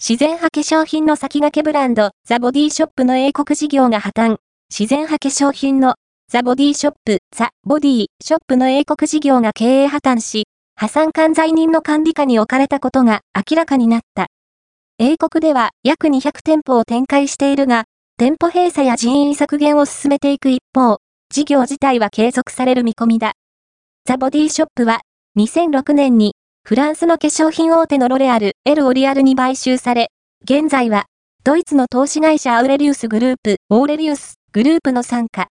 自然派化粧品の先駆けブランド、ザ・ボディショップの英国事業が破綻。自然派化粧品のザ・ボディショップ、ザ・ボディショップの英国事業が経営破綻し、破産管財人の管理下に置かれたことが明らかになった。英国では約200店舗を展開しているが、店舗閉鎖や人員削減を進めていく一方、事業自体は継続される見込みだ。ザ・ボディショップは、2006年にフランスの化粧品大手のロレアル、エル・オリアルに買収され、現在は、ドイツの投資会社アウレリウスグループ、オーレリウスグループの傘下。